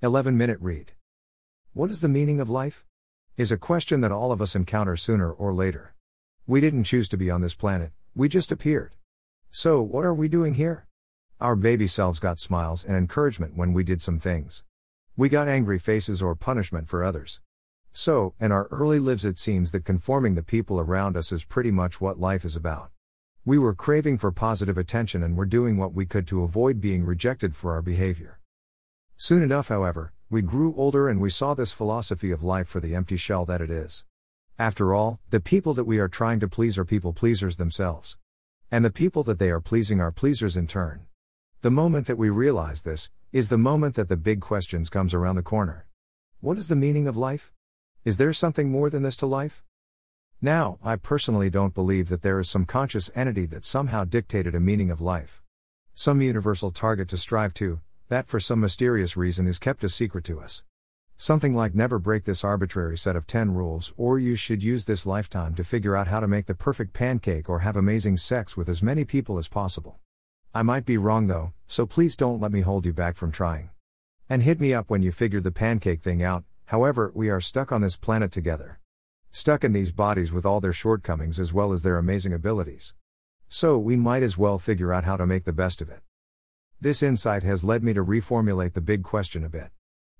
11 minute read. What is the meaning of life? Is a question that all of us encounter sooner or later. We didn't choose to be on this planet, we just appeared. So, what are we doing here? Our baby selves got smiles and encouragement when we did some things. We got angry faces or punishment for others. So, in our early lives, it seems that conforming the people around us is pretty much what life is about. We were craving for positive attention and were doing what we could to avoid being rejected for our behavior. Soon enough, however, we grew older and we saw this philosophy of life for the empty shell that it is. After all, the people that we are trying to please are people pleasers themselves. And the people that they are pleasing are pleasers in turn. The moment that we realize this, is the moment that the big questions comes around the corner. What is the meaning of life? Is there something more than this to life? Now, I personally don't believe that there is some conscious entity that somehow dictated a meaning of life. Some universal target to strive to, that for some mysterious reason is kept a secret to us. Something like never break this arbitrary set of 10 rules, or you should use this lifetime to figure out how to make the perfect pancake or have amazing sex with as many people as possible. I might be wrong though, so please don't let me hold you back from trying. And hit me up when you figured the pancake thing out, however, we are stuck on this planet together. Stuck in these bodies with all their shortcomings as well as their amazing abilities. So we might as well figure out how to make the best of it. This insight has led me to reformulate the big question a bit.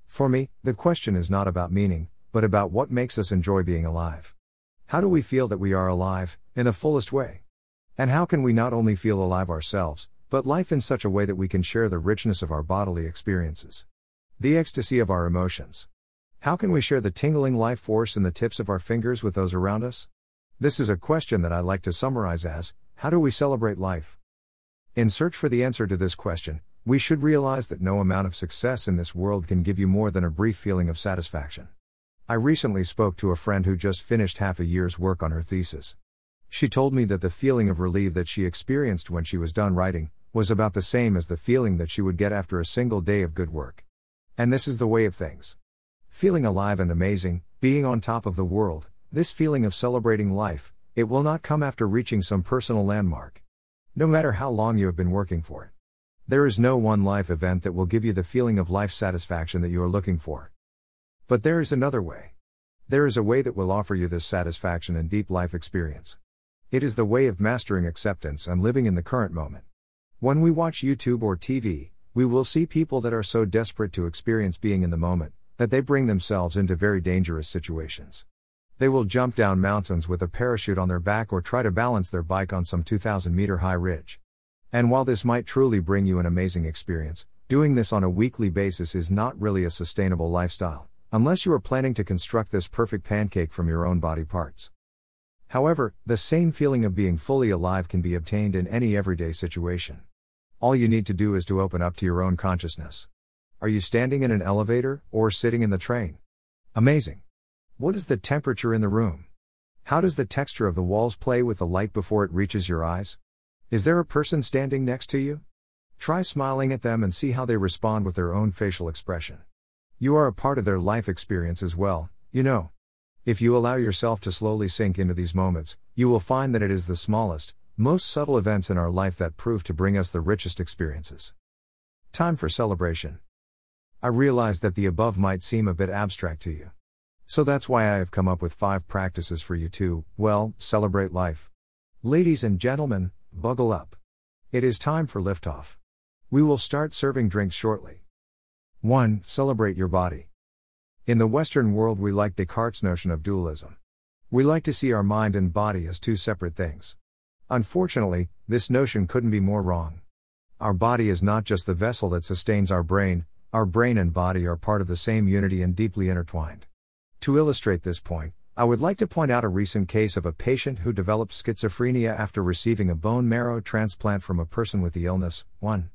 For me, the question is not about meaning, but about what makes us enjoy being alive. How do we feel that we are alive, in the fullest way? And how can we not only feel alive ourselves, but life in such a way that we can share the richness of our bodily experiences. The ecstasy of our emotions. How can we share the tingling life force in the tips of our fingers with those around us? This is a question that I like to summarize as How do we celebrate life? In search for the answer to this question, we should realize that no amount of success in this world can give you more than a brief feeling of satisfaction. I recently spoke to a friend who just finished half a year's work on her thesis. She told me that the feeling of relief that she experienced when she was done writing was about the same as the feeling that she would get after a single day of good work. And this is the way of things. Feeling alive and amazing, being on top of the world, this feeling of celebrating life, it will not come after reaching some personal landmark. No matter how long you have been working for it. There is no one life event that will give you the feeling of life satisfaction that you are looking for. But there is another way. There is a way that will offer you this satisfaction and deep life experience. It is the way of mastering acceptance and living in the current moment. When we watch YouTube or TV, we will see people that are so desperate to experience being in the moment, that they bring themselves into very dangerous situations. They will jump down mountains with a parachute on their back or try to balance their bike on some 2,000 meter high ridge. And while this might truly bring you an amazing experience, doing this on a weekly basis is not really a sustainable lifestyle, unless you are planning to construct this perfect pancake from your own body parts. However, the same feeling of being fully alive can be obtained in any everyday situation. All you need to do is to open up to your own consciousness. Are you standing in an elevator or sitting in the train? Amazing. What is the temperature in the room? How does the texture of the walls play with the light before it reaches your eyes? Is there a person standing next to you? Try smiling at them and see how they respond with their own facial expression. You are a part of their life experience as well, you know. If you allow yourself to slowly sink into these moments, you will find that it is the smallest, most subtle events in our life that prove to bring us the richest experiences. Time for celebration. I realize that the above might seem a bit abstract to you. So that's why I have come up with five practices for you to, well, celebrate life. Ladies and gentlemen, buckle up. It is time for liftoff. We will start serving drinks shortly. 1. Celebrate your body. In the Western world, we like Descartes' notion of dualism. We like to see our mind and body as two separate things. Unfortunately, this notion couldn't be more wrong. Our body is not just the vessel that sustains our brain, our brain and body are part of the same unity and deeply intertwined. To illustrate this point, I would like to point out a recent case of a patient who developed schizophrenia after receiving a bone marrow transplant from a person with the illness. 1.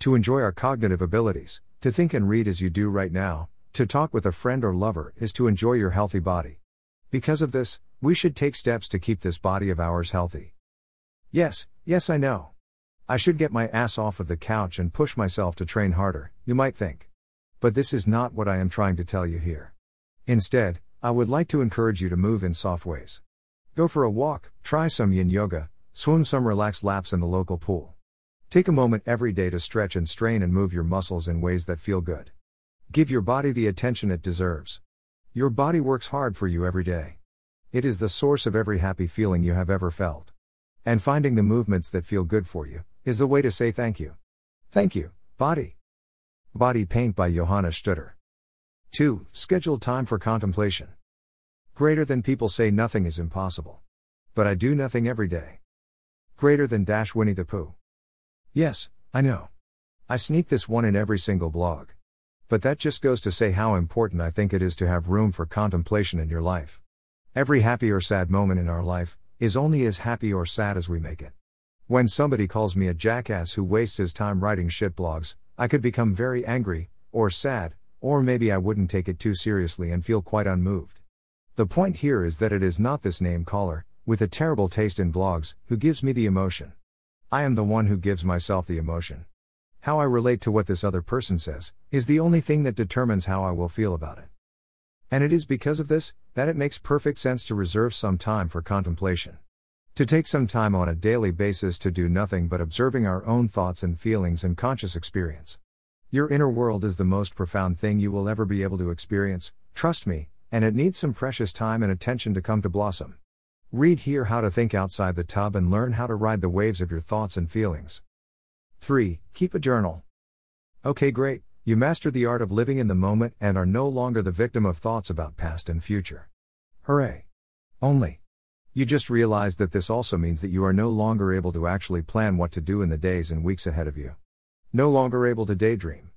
To enjoy our cognitive abilities, to think and read as you do right now, to talk with a friend or lover is to enjoy your healthy body. Because of this, we should take steps to keep this body of ours healthy. Yes, yes, I know. I should get my ass off of the couch and push myself to train harder, you might think. But this is not what I am trying to tell you here. Instead, I would like to encourage you to move in soft ways. Go for a walk, try some yin yoga, swim some relaxed laps in the local pool. Take a moment every day to stretch and strain and move your muscles in ways that feel good. Give your body the attention it deserves. Your body works hard for you every day. It is the source of every happy feeling you have ever felt. And finding the movements that feel good for you is the way to say thank you. Thank you, body. Body Paint by Johanna Stutter. 2. Schedule time for contemplation. Greater than people say nothing is impossible. But I do nothing every day. Greater than Dash Winnie the Pooh. Yes, I know. I sneak this one in every single blog. But that just goes to say how important I think it is to have room for contemplation in your life. Every happy or sad moment in our life is only as happy or sad as we make it. When somebody calls me a jackass who wastes his time writing shit blogs, I could become very angry, or sad, or maybe I wouldn't take it too seriously and feel quite unmoved. The point here is that it is not this name caller, with a terrible taste in blogs, who gives me the emotion. I am the one who gives myself the emotion. How I relate to what this other person says, is the only thing that determines how I will feel about it. And it is because of this, that it makes perfect sense to reserve some time for contemplation. To take some time on a daily basis to do nothing but observing our own thoughts and feelings and conscious experience. Your inner world is the most profound thing you will ever be able to experience, trust me, and it needs some precious time and attention to come to blossom. Read here how to think outside the tub and learn how to ride the waves of your thoughts and feelings. 3. Keep a journal. Okay, great, you mastered the art of living in the moment and are no longer the victim of thoughts about past and future. Hooray! Only. You just realized that this also means that you are no longer able to actually plan what to do in the days and weeks ahead of you. No longer able to daydream.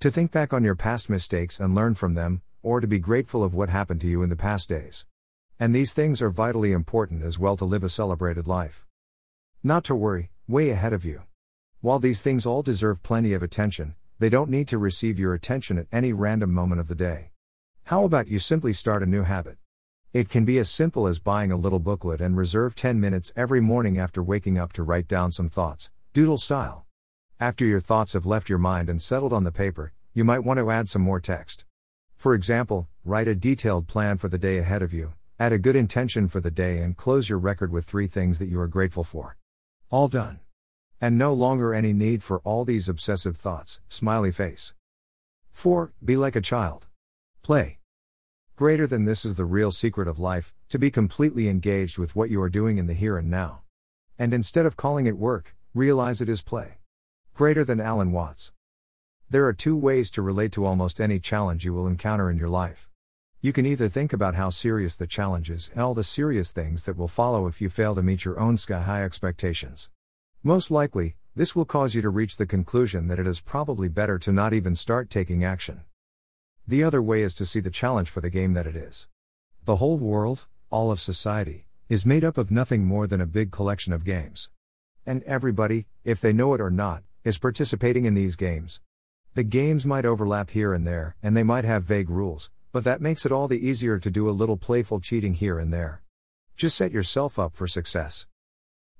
To think back on your past mistakes and learn from them, or to be grateful of what happened to you in the past days. And these things are vitally important as well to live a celebrated life. Not to worry, way ahead of you. While these things all deserve plenty of attention, they don't need to receive your attention at any random moment of the day. How about you simply start a new habit? It can be as simple as buying a little booklet and reserve 10 minutes every morning after waking up to write down some thoughts, doodle style. After your thoughts have left your mind and settled on the paper, you might want to add some more text. For example, write a detailed plan for the day ahead of you, add a good intention for the day, and close your record with three things that you are grateful for. All done. And no longer any need for all these obsessive thoughts, smiley face. 4. Be like a child. Play. Greater than this is the real secret of life to be completely engaged with what you are doing in the here and now. And instead of calling it work, realize it is play. Greater than Alan Watts. There are two ways to relate to almost any challenge you will encounter in your life. You can either think about how serious the challenge is and all the serious things that will follow if you fail to meet your own sky high expectations. Most likely, this will cause you to reach the conclusion that it is probably better to not even start taking action. The other way is to see the challenge for the game that it is. The whole world, all of society, is made up of nothing more than a big collection of games. And everybody, if they know it or not, is participating in these games. The games might overlap here and there, and they might have vague rules, but that makes it all the easier to do a little playful cheating here and there. Just set yourself up for success.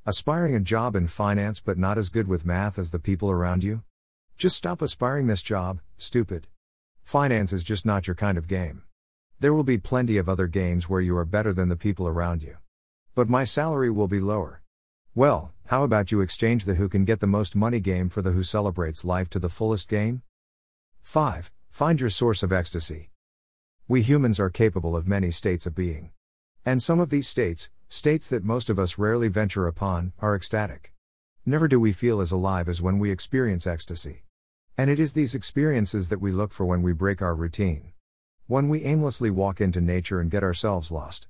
Aspiring a job in finance but not as good with math as the people around you? Just stop aspiring this job, stupid. Finance is just not your kind of game. There will be plenty of other games where you are better than the people around you. But my salary will be lower. Well, how about you exchange the who can get the most money game for the who celebrates life to the fullest game? 5. Find your source of ecstasy. We humans are capable of many states of being. And some of these states, states that most of us rarely venture upon, are ecstatic. Never do we feel as alive as when we experience ecstasy. And it is these experiences that we look for when we break our routine. When we aimlessly walk into nature and get ourselves lost.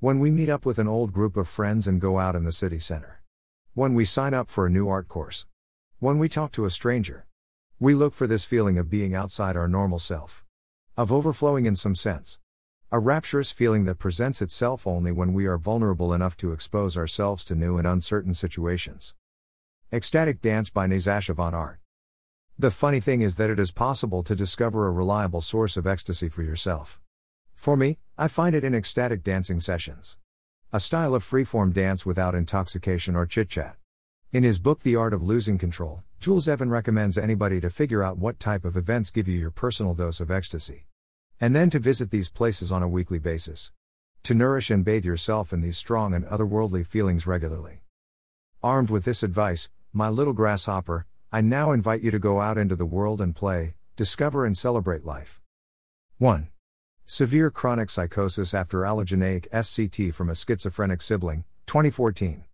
When we meet up with an old group of friends and go out in the city center. When we sign up for a new art course. When we talk to a stranger. We look for this feeling of being outside our normal self. Of overflowing in some sense. A rapturous feeling that presents itself only when we are vulnerable enough to expose ourselves to new and uncertain situations. Ecstatic Dance by Natasha von Art. The funny thing is that it is possible to discover a reliable source of ecstasy for yourself. For me, I find it in ecstatic dancing sessions. A style of freeform dance without intoxication or chit chat. In his book The Art of Losing Control, Jules Evans recommends anybody to figure out what type of events give you your personal dose of ecstasy. And then to visit these places on a weekly basis. To nourish and bathe yourself in these strong and otherworldly feelings regularly. Armed with this advice, my little grasshopper, I now invite you to go out into the world and play, Discover and celebrate life. 1. Severe chronic psychosis after allogeneic SCT from a schizophrenic sibling, 2014.